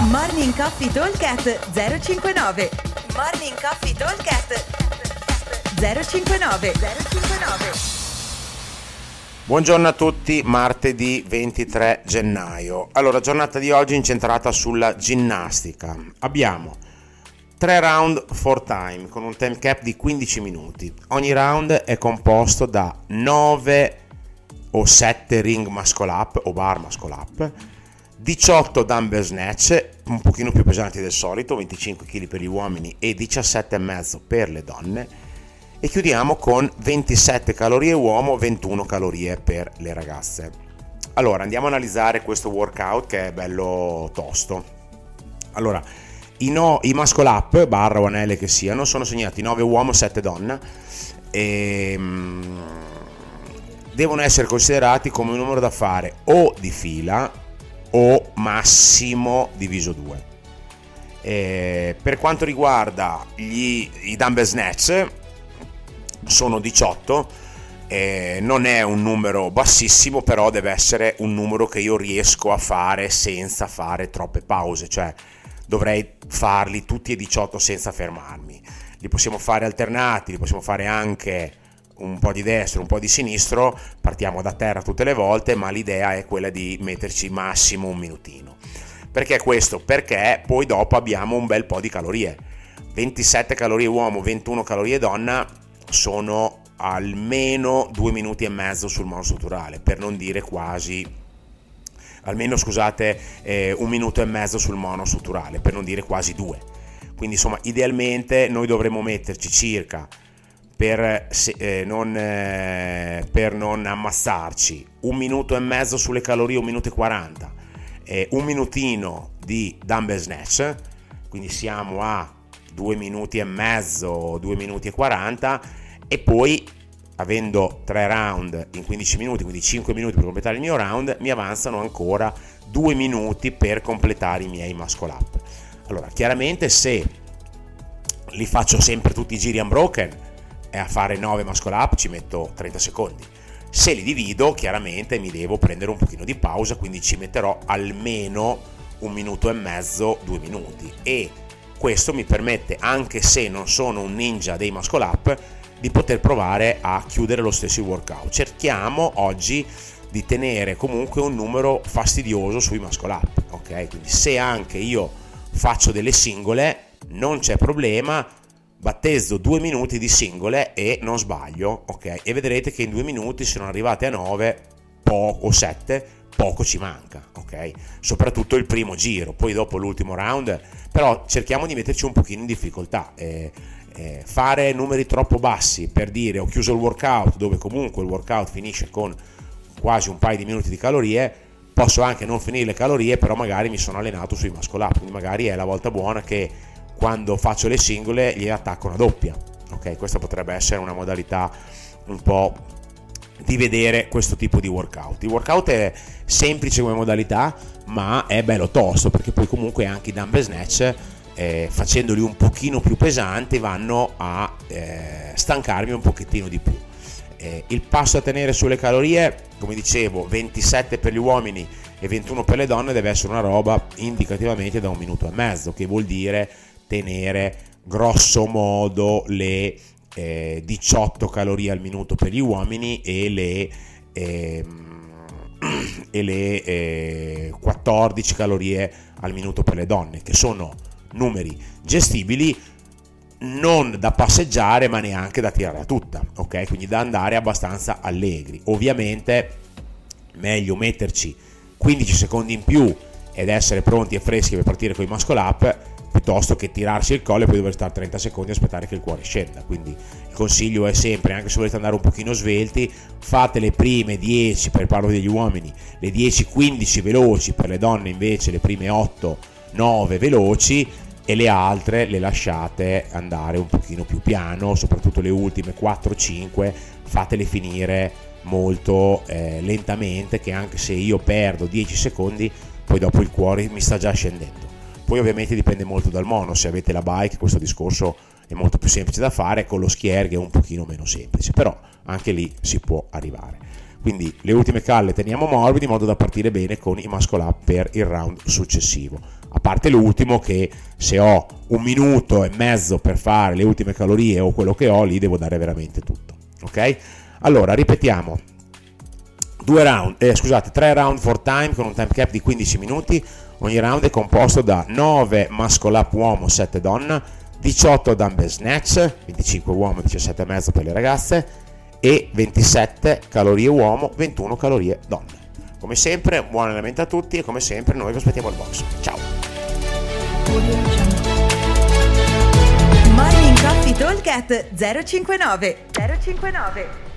Morning Coffee Talkcast 059 Morning Coffee Talkcast 059 059 Buongiorno a tutti, martedì 23 gennaio. Allora, giornata di oggi incentrata sulla ginnastica. Abbiamo 3 round for time con un time cap di 15 minuti. Ogni round è composto da 9 o 7 ring muscle up o bar muscle up 18 dumbbell snatch, un pochino più pesanti del solito, 25 kg per gli uomini e 17,5 per le donne. E chiudiamo con 27 calorie uomo, 21 calorie per le ragazze. Allora, andiamo a analizzare questo workout che è bello tosto. Allora, i, no, i muscle up, barra o anelle che siano, sono segnati 9 uomo, 7 donna. E, mm, devono essere considerati come un numero da fare o di fila o massimo diviso 2. Eh, per quanto riguarda gli, i dumbbell snatch, sono 18. Eh, non è un numero bassissimo, però deve essere un numero che io riesco a fare senza fare troppe pause, cioè dovrei farli tutti e 18 senza fermarmi. Li possiamo fare alternati, li possiamo fare anche un po' di destro, un po' di sinistro, partiamo da terra tutte le volte, ma l'idea è quella di metterci massimo un minutino. Perché questo? Perché poi dopo abbiamo un bel po' di calorie. 27 calorie uomo, 21 calorie donna sono almeno due minuti e mezzo sul monostrutturale, per non dire quasi almeno scusate eh, un minuto e mezzo sul monostrutturale, per non dire quasi due. Quindi insomma idealmente noi dovremmo metterci circa per, eh, non, eh, per, non, ammassarci, un minuto e mezzo sulle calorie, un minuto e 40, eh, un minutino di dumbbell snatch, quindi siamo a due minuti e mezzo, due minuti e 40 e poi avendo tre round in 15 minuti, quindi 5 minuti per completare il mio round, mi avanzano ancora due minuti per completare i miei muscle up. Allora, chiaramente se li faccio sempre tutti i giri unbroken, a fare 9 muscle up ci metto 30 secondi. Se li divido, chiaramente mi devo prendere un pochino di pausa, quindi ci metterò almeno un minuto e mezzo, due minuti. E questo mi permette, anche se non sono un ninja dei muscle up, di poter provare a chiudere lo stesso workout. Cerchiamo oggi di tenere comunque un numero fastidioso sui muscle up, ok? Quindi se anche io faccio delle singole, non c'è problema, battezzo due minuti di singole e non sbaglio, ok? E vedrete che in due minuti se non arrivate a 9 po- o 7 poco ci manca, ok? Soprattutto il primo giro, poi dopo l'ultimo round, però cerchiamo di metterci un pochino in difficoltà. Eh, eh, fare numeri troppo bassi per dire ho chiuso il workout, dove comunque il workout finisce con quasi un paio di minuti di calorie, posso anche non finire le calorie, però magari mi sono allenato sui muscle up, quindi magari è la volta buona che quando faccio le singole gli attacco una doppia. Ok, questa potrebbe essere una modalità un po' di vedere questo tipo di workout. Il workout è semplice come modalità, ma è bello tosto perché poi comunque anche i dumbbell snatch eh, facendoli un pochino più pesanti vanno a eh, stancarmi un pochettino di più. Eh, il passo a tenere sulle calorie, come dicevo, 27 per gli uomini e 21 per le donne deve essere una roba indicativamente da un minuto e mezzo, che vuol dire tenere grosso modo le eh, 18 calorie al minuto per gli uomini e le, eh, e le eh, 14 calorie al minuto per le donne, che sono numeri gestibili non da passeggiare ma neanche da tirare a tutta, ok? Quindi da andare abbastanza allegri. Ovviamente meglio metterci 15 secondi in più ed essere pronti e freschi per partire con i muscle up piuttosto che tirarsi il collo e poi dover stare 30 secondi e aspettare che il cuore scenda. Quindi il consiglio è sempre, anche se volete andare un pochino svelti, fate le prime 10 per parlo degli uomini, le 10-15 veloci per le donne invece le prime 8-9 veloci e le altre le lasciate andare un pochino più piano, soprattutto le ultime 4-5 fatele finire molto eh, lentamente che anche se io perdo 10 secondi poi dopo il cuore mi sta già scendendo poi ovviamente dipende molto dal mono, se avete la bike questo discorso è molto più semplice da fare, con lo schierg è un pochino meno semplice, però anche lì si può arrivare. quindi le ultime cal le teniamo morbide in modo da partire bene con i muscle up per il round successivo. A parte l'ultimo che se ho un minuto e mezzo per fare le ultime calorie o quello che ho, lì devo dare veramente tutto. Ok? Allora, ripetiamo. Due round, eh, scusate, tre round for time con un time cap di 15 minuti. Ogni round è composto da 9 muscle up uomo, 7 donna, 18 dumbbell snatch, 25 uomo, 17,5 per le ragazze e 27 calorie uomo, 21 calorie donna. Come sempre, buon allenamento a tutti e come sempre noi vi aspettiamo al box. Ciao! Morning Coffee Talk 059 059